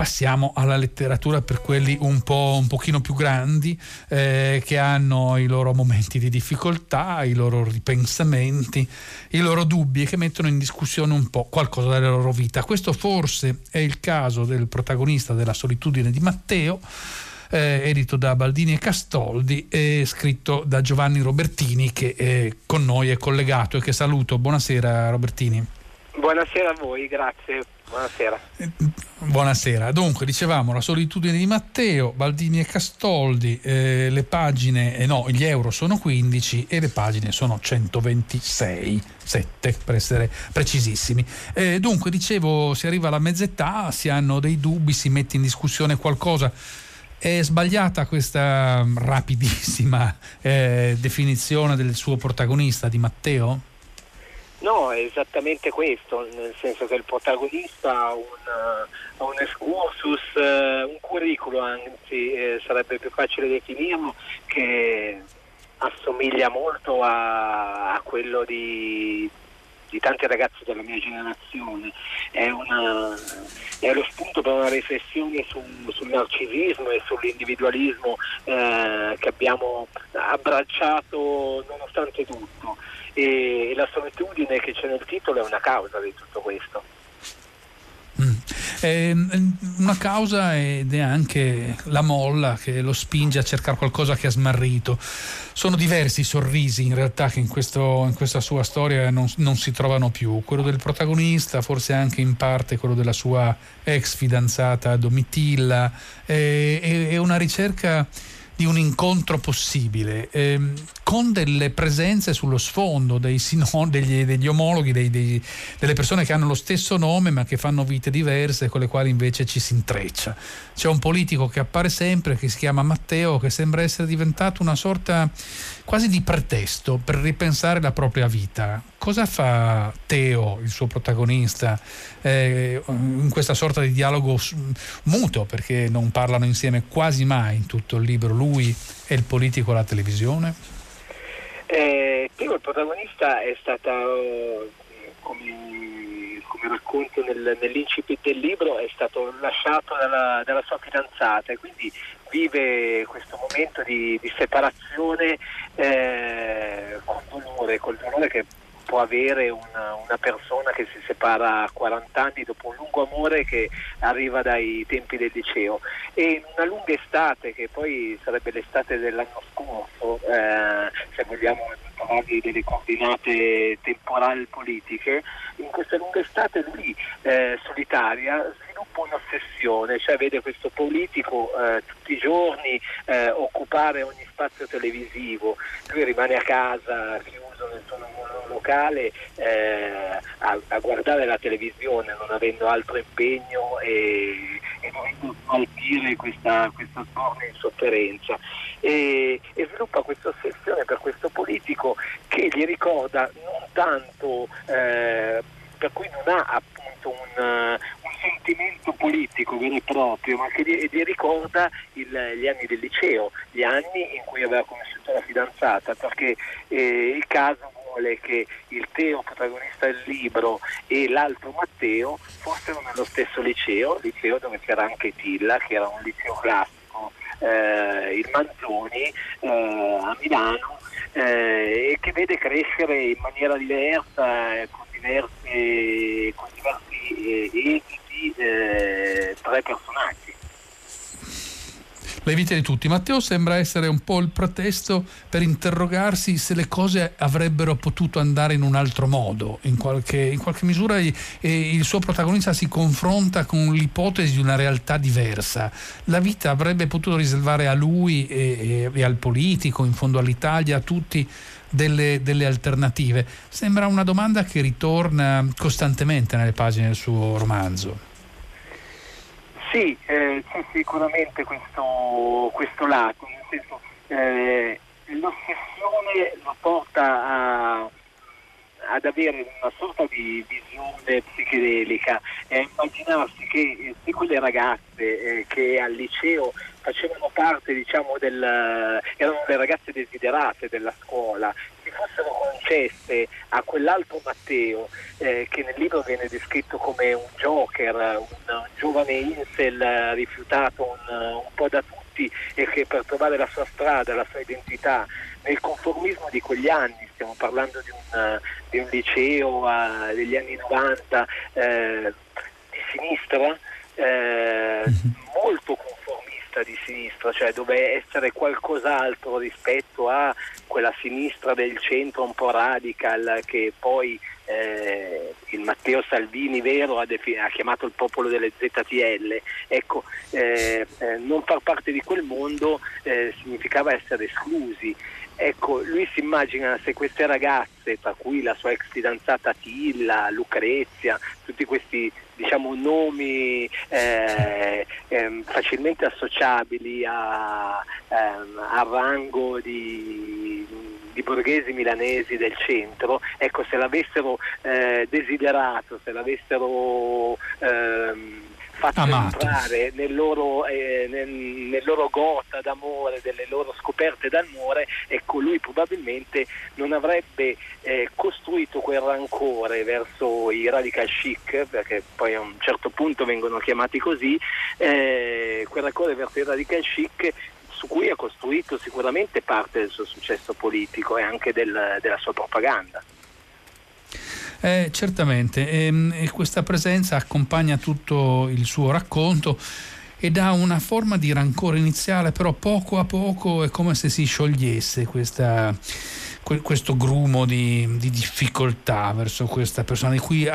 Passiamo alla letteratura per quelli un po' un pochino più grandi eh, che hanno i loro momenti di difficoltà, i loro ripensamenti, i loro dubbi e che mettono in discussione un po' qualcosa della loro vita. Questo forse è il caso del protagonista della solitudine di Matteo, eh, edito da Baldini e Castoldi e scritto da Giovanni Robertini che è con noi è collegato e che saluto. Buonasera Robertini. Buonasera a voi, grazie. Buonasera. Buonasera. Dunque, dicevamo la solitudine di Matteo, Baldini e Castoldi, eh, le pagine, eh, no, gli euro sono 15 e le pagine sono 126, 7 per essere precisissimi. Eh, dunque, dicevo, si arriva alla mezz'età, si hanno dei dubbi, si mette in discussione qualcosa. È sbagliata questa rapidissima eh, definizione del suo protagonista, di Matteo? No, è esattamente questo, nel senso che il protagonista ha un, uh, un excursus, uh, un curriculum, anzi eh, sarebbe più facile definirlo, che assomiglia molto a, a quello di, di, tanti ragazzi della mia generazione. È, una, è lo spunto per una riflessione su, sul narcisismo e sull'individualismo eh, che abbiamo abbracciato nonostante tutto e la solitudine che c'è nel titolo è una causa di tutto questo. È una causa ed è anche la molla che lo spinge a cercare qualcosa che ha smarrito. Sono diversi i sorrisi in realtà che in, questo, in questa sua storia non, non, si trovano più. Quello del protagonista, forse anche in parte quello della sua ex fidanzata Domitilla. È, è, è una ricerca di un incontro possibile, ehm, con delle presenze sullo sfondo dei sinon, degli, degli, omologhi, dei, dei, delle persone che hanno lo stesso nome ma che fanno vite diverse con le quali invece ci si intreccia. C'è un politico che appare sempre, che si chiama Matteo, che sembra essere diventato una sorta quasi di pretesto per ripensare la propria vita. Cosa fa Teo, il suo protagonista, eh, in questa sorta di dialogo muto, perché non parlano insieme quasi mai in tutto il libro, lui e il politico alla televisione? Eh, Teo, il protagonista, è stato, come, come racconto nel, nell'incipit del libro, è stato lasciato dalla, dalla sua fidanzata e quindi vive questo momento di, di separazione eh, con dolore, col dolore che può avere una, una, persona che si separa a 40 anni dopo un lungo amore che arriva dai tempi del liceo. E in una lunga estate che poi sarebbe l'estate dell'anno scorso eh, se vogliamo parlarvi delle coordinate temporali politiche in questa lunga estate lui eh, solitaria sviluppa un'ossessione, cioè vede questo politico eh, tutti i giorni eh, occupare ogni spazio televisivo, lui rimane a casa chiuso nel suo locale eh, a, a, guardare la televisione non avendo altro impegno e, e dovendo smaltire questa, questa sborna insofferenza. E, e sviluppa questa ossessione per questo politico che gli ricorda non tanto eh, per cui non ha appunto un, un, sentimento politico vero e proprio, ma che gli, gli ricorda il, gli anni del liceo, gli anni in cui aveva conosciuto la fidanzata, perché eh, il caso vuole che il Teo protagonista del libro e l'altro Matteo fossero nello stesso liceo, liceo dove c'era anche Tilla, che era un liceo classico, eh, il Manzoni eh, a Milano, eh, e che vede crescere in maniera diversa, eh, con diversi, diversi esiti, eh, tre personaggi le vite di tutti. Matteo sembra essere un po' il pretesto per interrogarsi se le cose avrebbero potuto andare in un altro modo. In qualche, in qualche misura il, il suo protagonista si confronta con l'ipotesi di una realtà diversa. La vita avrebbe potuto riservare a lui e, e, e al politico, in fondo all'Italia, a tutti delle, delle, alternative? Sembra una domanda che ritorna costantemente nelle pagine del suo romanzo. Sì, eh, c'è sicuramente questo, questo, lato, nel senso eh, l'ossessione lo porta a, ad avere una sorta di visione psichedelica, eh, immaginarsi che di quelle ragazze eh, che al liceo facevano parte diciamo del, erano le ragazze desiderate della scuola, si fossero concesse a quell'altro Matteo, eh, che nel libro viene descritto come un joker, un, un giovane incel rifiutato un, un po' da tutti e che per trovare la sua strada, la sua identità nel conformismo di quegli anni, stiamo parlando di un, di un liceo uh, degli anni 90 eh, di sinistra, eh, mhm. molto conformista di sinistra, cioè dove essere qualcos'altro rispetto a quella sinistra del centro un po' radical che poi eh, il Matteo Salvini vero ha, defin- ha, chiamato il popolo delle ZTL. Ecco, eh, eh, non far parte di quel mondo eh, significava essere esclusi Ecco, lui si immagina se queste ragazze, tra cui la sua ex fidanzata Tilla, Lucrezia, tutti questi diciamo, nomi eh, eh, facilmente associabili a, ehm, al rango di, di, borghesi milanesi del centro, ecco, se l'avessero eh, desiderato, se l'avessero ehm, fatto Amato. entrare nel loro, eh, nel, nel loro gota d'amore, delle loro scoperte d'amore, ecco lui probabilmente non avrebbe eh, costruito quel rancore verso i radical chic, perché poi a un certo punto vengono chiamati così, eh, quel rancore verso i radical chic su cui ha costruito sicuramente parte del suo successo politico e anche del, della sua propaganda. Eh, certamente, ehm, e questa presenza accompagna tutto il suo racconto e dà una forma di rancore iniziale, però poco a poco è come se si sciogliesse questa, questo grumo di, di, difficoltà verso questa persona di cui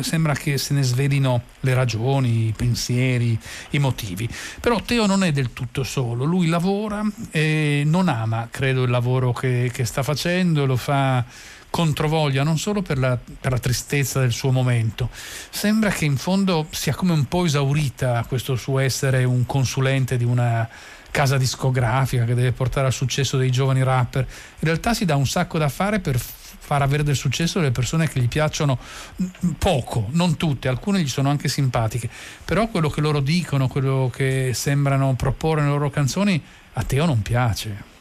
sembra che se ne svelino le ragioni, i pensieri, i motivi. Però Teo non è del tutto solo, lui lavora e non ama, credo, il lavoro che, che sta facendo, lo fa controvoglia non solo per la, per la, tristezza del suo momento, sembra che in fondo sia come un po' esaurita questo suo essere un consulente di una casa discografica che deve portare al successo dei giovani rapper. In realtà si dà un sacco da fare per far avere del successo delle persone che gli piacciono poco, non tutte, alcune gli sono anche simpatiche, però quello che loro dicono, quello che sembrano proporre nelle loro canzoni, a Teo non piace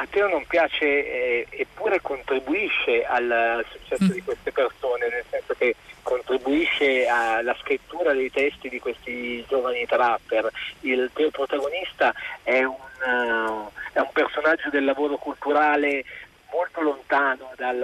a te non piace eh, eppure contribuisce al, successo mm. di queste persone, nel senso che contribuisce alla scrittura dei testi di questi giovani trapper. Il tuo protagonista è un, uh, è un personaggio del lavoro culturale molto lontano dal,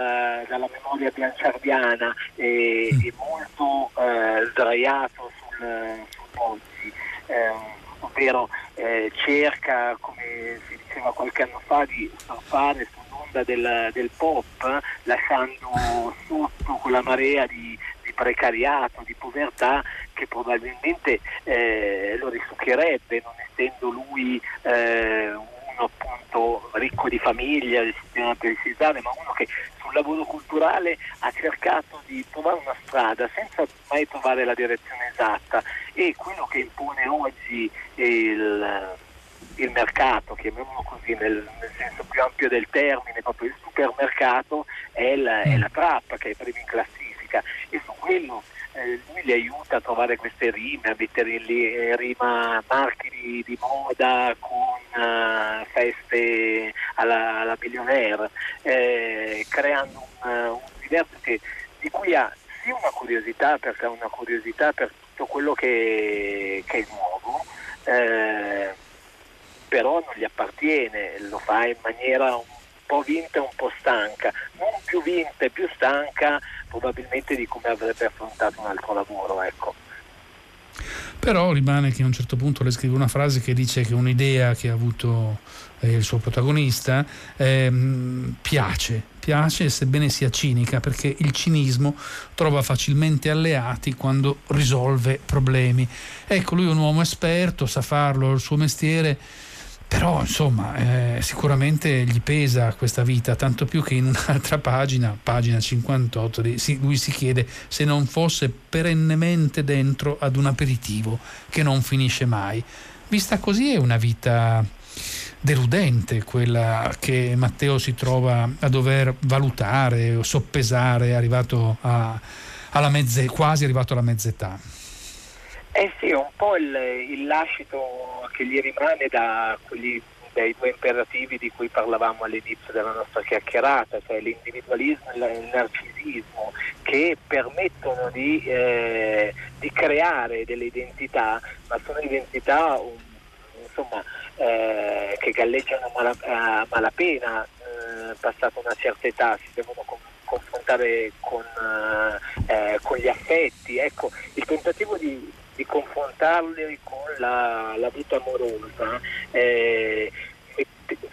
dalla memoria bianciardiana e, mm. e molto uh, sdraiato sul, sul Ponzi, eh, ovvero eh, cerca, come si diceva qualche anno fa, di surfare sull'onda del, del pop, lasciando sotto quella marea di, di precariato, di povertà che probabilmente eh, lo risucchierebbe, non essendo lui eh, uno appunto ricco di famiglia, di sistema penitenziario, ma uno che sul lavoro culturale ha cercato di trovare una strada senza mai trovare la direzione esatta. E quello che impone oggi il, il mercato, chiamiamolo così nel, nel, senso più ampio del termine, proprio il supermercato è la, è la trappa che è prima in classifica. E su quello eh, lui li aiuta a trovare queste rime, a mettere in eh, rima marchi di, di moda con uh, feste alla, alla billionaire, eh, creando un, un diverso che, di cui ha sì una curiosità, perché ha una curiosità per tutto quello che, che è nuovo, eh, però non gli appartiene, lo fa in maniera un po' vinta e un po' stanca, non più vinta e più stanca probabilmente di come avrebbe affrontato un altro lavoro. Ecco. Però rimane che a un certo punto le scrive una frase che dice che un'idea che ha avuto eh, il suo protagonista ehm, piace, piace sebbene sia cinica perché il cinismo trova facilmente alleati quando risolve problemi. Ecco, lui è un uomo esperto, sa farlo, il suo mestiere però insomma eh, sicuramente gli pesa questa vita, tanto più che in un'altra pagina, pagina 58, lui si chiede se non fosse perennemente dentro ad un aperitivo che non finisce mai. Vista così è una vita deludente quella che Matteo si trova a dover valutare o soppesare, arrivato a, mezze, quasi arrivato alla mezz'età. Eh sì, un po' il, il lascito che gli rimane da quegli dai due imperativi di cui parlavamo all'inizio della nostra chiacchierata, cioè l'individualismo e il narcisismo, che permettono di, eh, di creare delle identità, ma sono identità insomma, eh, che galleggiano a malapena, eh, passata una certa età, si devono confrontare con, eh, con, gli affetti. Ecco, il tentativo di, di confrontarli con la, la vita amorosa eh,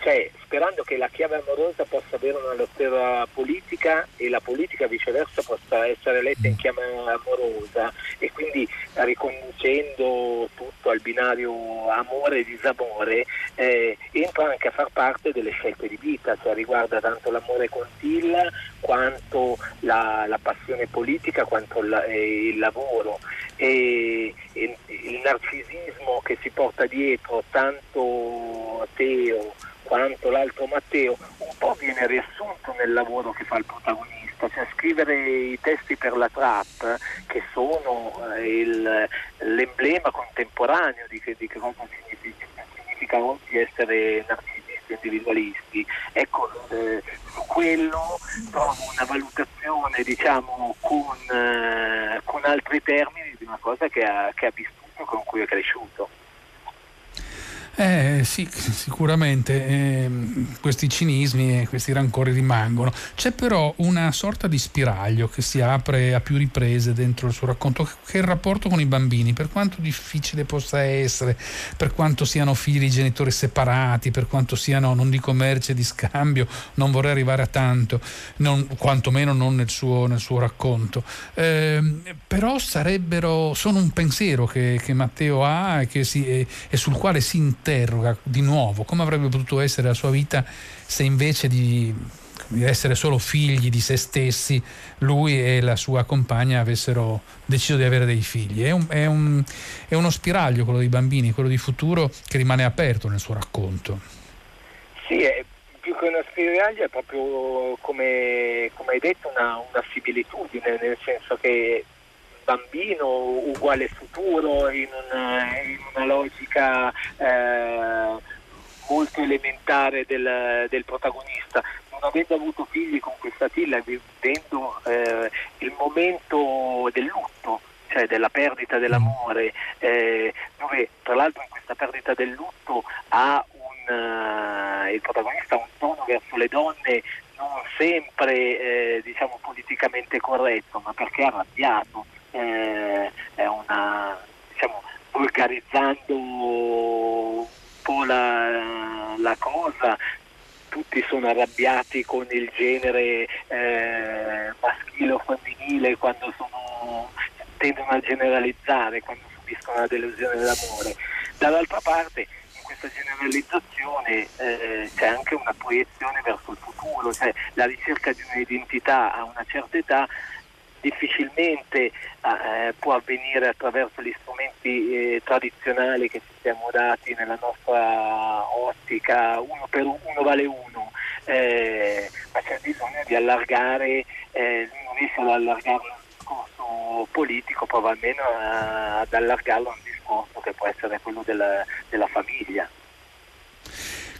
cioè, sperando che la chiave amorosa possa avere una lettura politica e la politica viceversa possa essere letta in chiave amorosa e quindi riconducendo tutto al binario amore e disamore eh, entra anche a far parte delle scelte di vita, cioè riguarda tanto l'amore con Tilla quanto la, la passione politica quanto la, eh, il lavoro. E il narcisismo che si porta dietro tanto Teo quanto l'altro Matteo, un po' viene riassunto nel lavoro che fa il protagonista, cioè scrivere i testi per la trap che sono eh, il, l'emblema contemporaneo di che, di che cosa significa, significa oggi essere narcisisti individualisti. Ecco, eh, su quello trovo una valutazione diciamo con, eh, con altri termini di una cosa che ha, che ha vissuto, con cui è cresciuto. Eh, sì, sicuramente eh, questi cinismi e questi rancori rimangono. C'è però una sorta di spiraglio che si apre a più riprese dentro il suo racconto, che è il rapporto con i bambini, per quanto difficile possa essere, per quanto siano figli di genitori separati, per quanto siano, non dico merce di scambio, non vorrei arrivare a tanto, non, quantomeno non nel suo, nel suo racconto. Eh, però sarebbero, sono un pensiero che, che Matteo ha e, si, e, e sul quale si interroga interroga di nuovo come avrebbe potuto essere la sua vita se invece di, essere solo figli di se stessi, lui e la sua compagna avessero deciso di avere dei figli. È, un, è, un, è uno spiraglio quello dei bambini, quello di futuro che rimane aperto nel suo racconto. Sì, è più che uno spiraglio è proprio come, come hai detto una, una similitudine, nel senso che bambino uguale futuro in una, in una logica eh, molto elementare del, del, protagonista. Non avendo avuto figli con questa figlia, vivendo eh, il momento del lutto, cioè della perdita dell'amore, eh, dove tra l'altro in questa perdita del lutto un, uh, il protagonista ha un tono verso le donne non sempre eh, diciamo politicamente corretto, ma perché è arrabbiato eh, è una, diciamo, vulgarizzando un po' la, la cosa, tutti sono arrabbiati con il genere eh, maschile o femminile quando sono, tendono a generalizzare quando subiscono la delusione dell'amore. Dall'altra parte in questa generalizzazione eh, c'è anche una proiezione verso il futuro, cioè la ricerca di un'identità a una certa età difficilmente eh, può avvenire attraverso gli strumenti eh, tradizionali che ci siamo dati nella nostra ottica, uno per uno vale uno, eh, ma c'è bisogno di allargare, eh, non ad allargare un discorso politico, prova almeno ad allargarlo a un discorso che può essere quello della, della famiglia.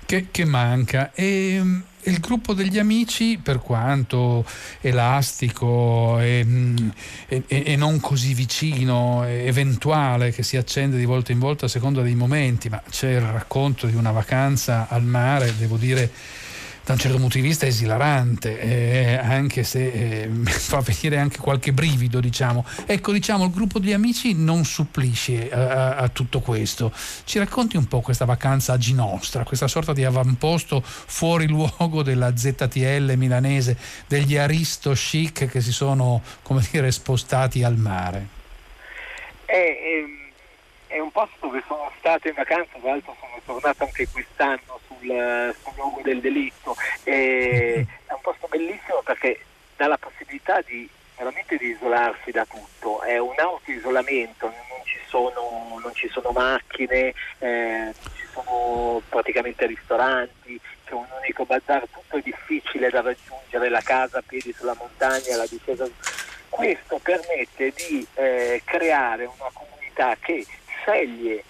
Che, che manca. E, ehm, il gruppo degli amici, per quanto elastico e, e, e, non così vicino, eventuale, che si accende di volta in volta a seconda dei momenti, ma c'è il racconto di una vacanza al mare, devo dire da un certo punto di vista esilarante, eh, anche se eh, fa venire anche qualche brivido, diciamo. Ecco, diciamo, il gruppo di amici non supplisce a, a, a, tutto questo. Ci racconti un po' questa vacanza a Ginostra, questa sorta di avamposto fuori luogo della ZTL milanese, degli aristo chic che si sono, come dire, spostati al mare. È, è, è un posto dove sono stato in vacanza, tra l'altro sono tornato anche quest'anno sul, sul luogo del delitto. E è un posto bellissimo perché dà la possibilità di veramente di isolarsi da tutto, è un autoisolamento, non ci sono, non ci sono macchine, eh, non ci sono praticamente ristoranti, c'è un unico bazar, tutto è difficile da raggiungere, la casa a piedi sulla montagna, la difesa. Questo permette di eh, creare una comunità che sceglie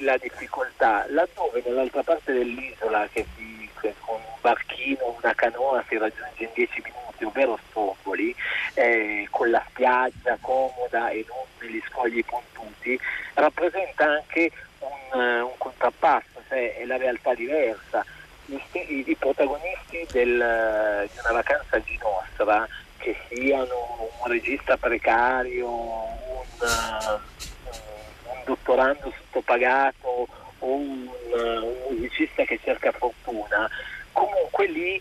la difficoltà, laddove nell'altra parte dell'isola che si, con un barchino, una canoa si raggiunge in 10 minuti, ovvero Stromboli, eh, con la spiaggia comoda e non negli scogli pontuti, rappresenta anche un, uh, un contrappasso, cioè è la realtà diversa. I, i, i protagonisti del, di una vacanza di nostra, che siano un regista precario, un, un dottorando sottopagato o un, un musicista che cerca fortuna, comunque lì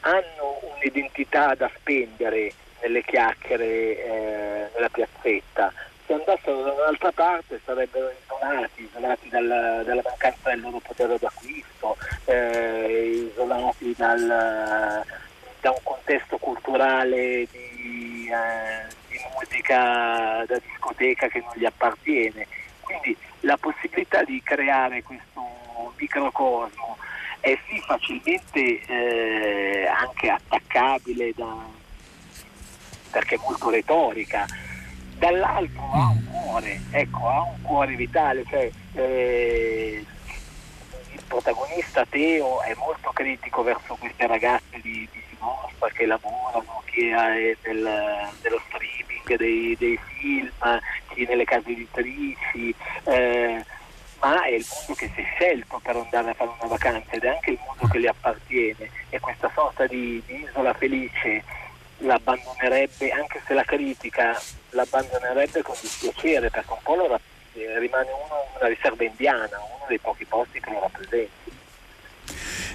hanno un'identità da spendere nelle chiacchiere eh, nella piazzetta. Se andassero da un'altra parte sarebbero isolati, isolati dalla, dalla mancanza del loro potere d'acquisto, eh, isolati dal, da un contesto culturale di, eh, di musica da discoteca che non gli appartiene. La possibilità di creare questo microcosmo. È sì facilmente eh, anche attaccabile da, perché è molto retorica, dall'altro ha un cuore, ecco, ha un cuore vitale, cioè, eh, il protagonista Teo è molto critico verso queste ragazze di, di Sinostra che lavorano, chi è nel, nello streaming dei, dei, film, chi nelle case editrici. Eh, ma è il mondo che si è scelto per andare a fare una vacanza ed è anche il mondo che gli appartiene e questa sorta di, di isola felice l'abbandonerebbe, anche se la critica l'abbandonerebbe con dispiacere perché un po' lo, rimane uno una riserva indiana, uno dei pochi posti che lo rappresenti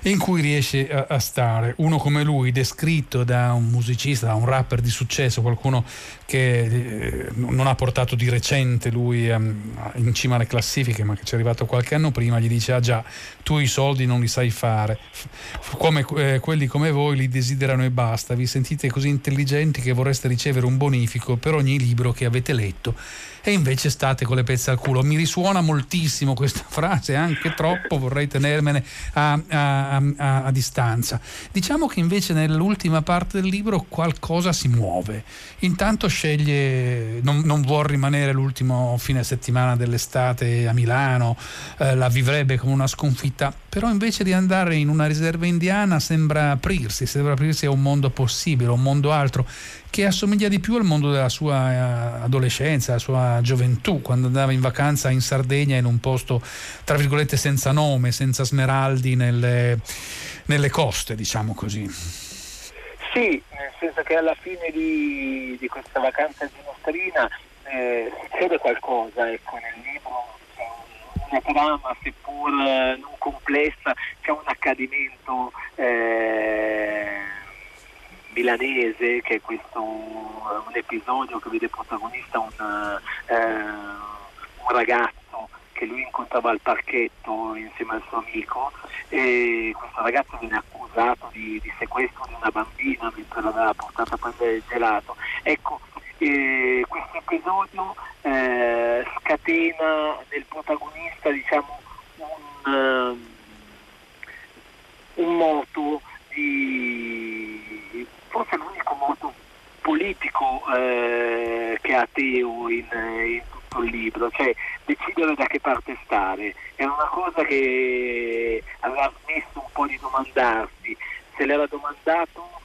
in cui riesce a, a, stare. Uno come lui, descritto da un musicista, da un rapper di successo, qualcuno che eh, non ha portato di recente lui um, in cima alle classifiche, ma che ci è arrivato qualche anno prima, gli dice: Ah già, tu i soldi non li sai fare. Come, eh, quelli come voi li desiderano e basta. Vi sentite così intelligenti che vorreste ricevere un bonifico per ogni libro che avete letto e invece state con le pezze al culo. Mi risuona moltissimo questa frase, anche troppo, vorrei tenermene a, a, a, a, distanza. Diciamo che invece nell'ultima parte del libro qualcosa si muove. Intanto sceglie, non, non vuol rimanere l'ultimo fine settimana dell'estate a Milano, eh, la vivrebbe come una sconfitta, però invece di andare in una riserva indiana sembra aprirsi, sembra aprirsi a un mondo possibile, un mondo altro che assomiglia di più al mondo della sua eh, adolescenza, della sua gioventù, quando andava in vacanza in Sardegna in un posto, tra virgolette, senza nome, senza smeraldi nelle, nelle coste, diciamo così. Sì, nel senso che alla fine di, di questa vacanza di Nostrina eh, succede qualcosa, ecco, nel una trama, seppur eh, non complessa, c'è un accadimento eh, milanese, che è questo un episodio che vede protagonista un, eh, un ragazzo che lui incontrava al parchetto insieme al suo amico e questo ragazzo viene accusato di, di sequestro di una bambina mentre l'aveva portata a prendere il gelato. Ecco, eh, episodio eh, scatena nel protagonista diciamo, un, uh, un moto di forse l'unico modo politico eh, che ha Teo in, in, tutto il libro, cioè decidere da che parte stare. È una cosa che aveva smesso un po' di domandarsi, se l'era domandato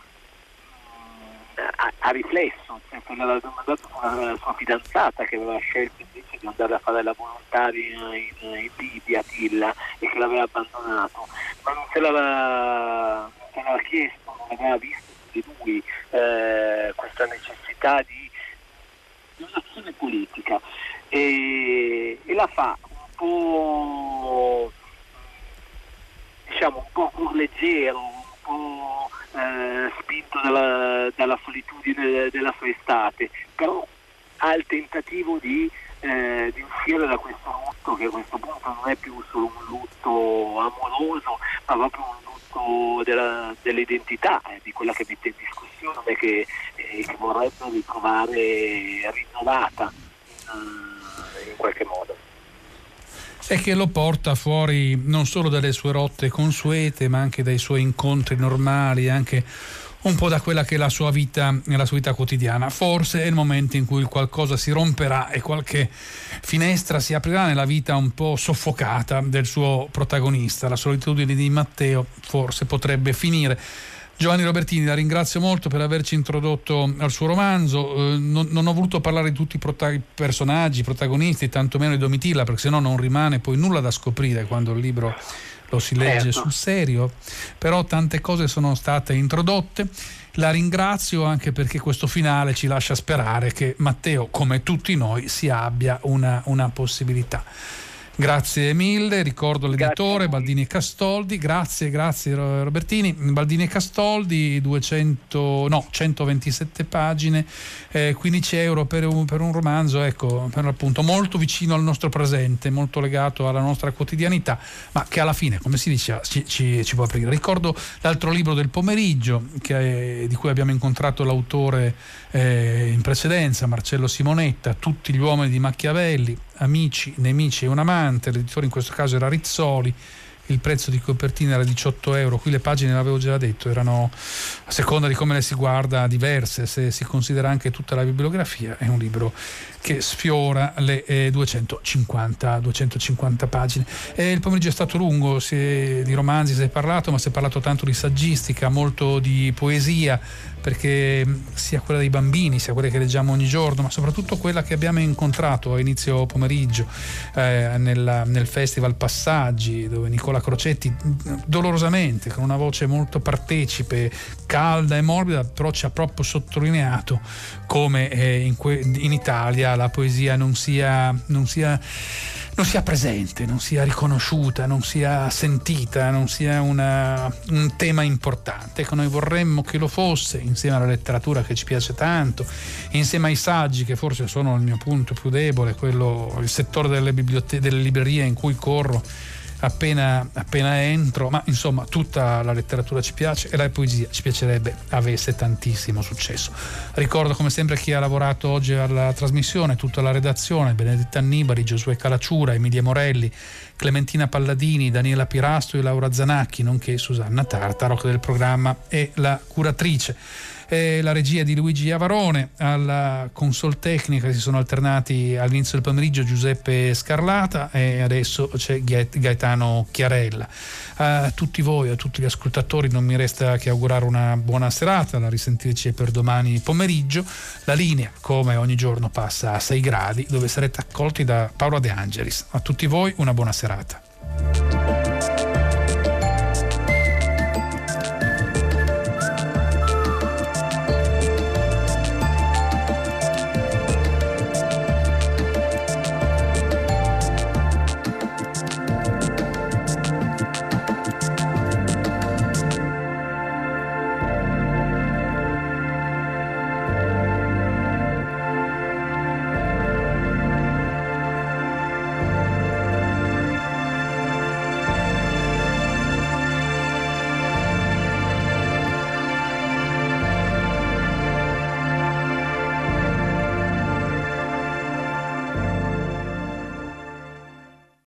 ha, riflesso, cioè se l'era domandato la sua fidanzata che aveva scelto invece di andare a fare la volontaria in, in Libia, Tilla, e che l'aveva abbandonato, ma non se l'aveva, non se l'aveva chiesto, non l'aveva visto di lui eh, questa necessità di, di un'azione politica. E, e, la fa un po' diciamo un po' pur leggero, spinto dalla, dalla solitudine della sua estate, però ha il tentativo di, eh, di, uscire da questo lutto che a questo punto non è più solo un lutto amoroso, ma proprio un lutto della, dell'identità, eh, di quella che mette in discussione che, eh, che vorrebbe ritrovare rinnovata in, eh, in qualche modo. E che lo porta fuori non solo dalle sue rotte consuete, ma anche dai suoi incontri normali, anche un po' da quella che è la sua vita, la sua vita quotidiana. Forse è il momento in cui qualcosa si romperà e qualche finestra si aprirà nella vita un po' soffocata del suo protagonista. La solitudine di Matteo forse potrebbe finire. Giovanni Robertini, la ringrazio molto per averci introdotto al suo romanzo. Eh, non, non, ho voluto parlare di tutti i prota- personaggi, i protagonisti, tantomeno di Domitilla, perché sennò non rimane poi nulla da scoprire quando il libro lo si legge certo. sul serio, però tante cose sono state introdotte. La ringrazio anche perché questo finale ci lascia sperare che Matteo, come tutti noi, si abbia una, una possibilità. Grazie mille, ricordo l'editore Baldini e Castoldi, grazie, grazie Robertini, Baldini e Castoldi, 200, no, 127 pagine, eh, 15 euro per un, per un romanzo, ecco, per l'appunto molto vicino al nostro presente, molto legato alla nostra quotidianità, ma che alla fine, come si dice, ci, ci, ci può aprire. Ricordo l'altro libro del pomeriggio, è, di cui abbiamo incontrato l'autore eh, in precedenza, Marcello Simonetta, Tutti gli uomini di Machiavelli, Amici, Nemici e un amante, l'editore in questo caso era Rizzoli, il prezzo di copertina era 18 euro, qui le pagine l'avevo già detto, erano a seconda di come le si guarda diverse, se si considera anche tutta la bibliografia, è un libro che sfiora le eh, 250, 250, pagine. E il pomeriggio è stato lungo, è, di romanzi si è parlato, ma si è parlato tanto di saggistica, molto di poesia, perché sia quella dei bambini, sia quella che leggiamo ogni giorno, ma soprattutto quella che abbiamo incontrato a inizio pomeriggio eh, nella, nel Festival Passaggi, dove Nicola Crocetti dolorosamente, con una voce molto partecipe, calda e morbida, però ci ha proprio sottolineato come eh, in, que- in Italia la poesia non sia, non sia, non sia presente, non sia riconosciuta, non sia sentita, non sia una, un tema importante. Ecco, noi vorremmo che lo fosse insieme alla letteratura che ci piace tanto, insieme ai saggi che forse sono il mio punto più debole, quello, il settore delle, delle librerie in cui corro appena, appena entro, ma insomma tutta la letteratura ci piace e la poesia ci piacerebbe avesse tantissimo successo. Ricordo come sempre chi ha lavorato oggi alla trasmissione, tutta la redazione, Benedetta Annibali, Giosuè Calacciura, Emilia Morelli, Clementina Palladini, Daniela Pirasto e Laura Zanacchi, nonché Susanna Tartaro che del programma è la curatrice eh, la regia di Luigi Avarone, alla console tecnica si sono alternati all'inizio del pomeriggio Giuseppe Scarlata e adesso c'è Gaetano Chiarella. A tutti voi, a tutti gli ascoltatori non mi resta che augurare una buona serata, la risentirci per domani pomeriggio. La linea, come ogni giorno, passa a 6 gradi dove sarete accolti da Paolo De Angelis. A tutti voi una buona serata.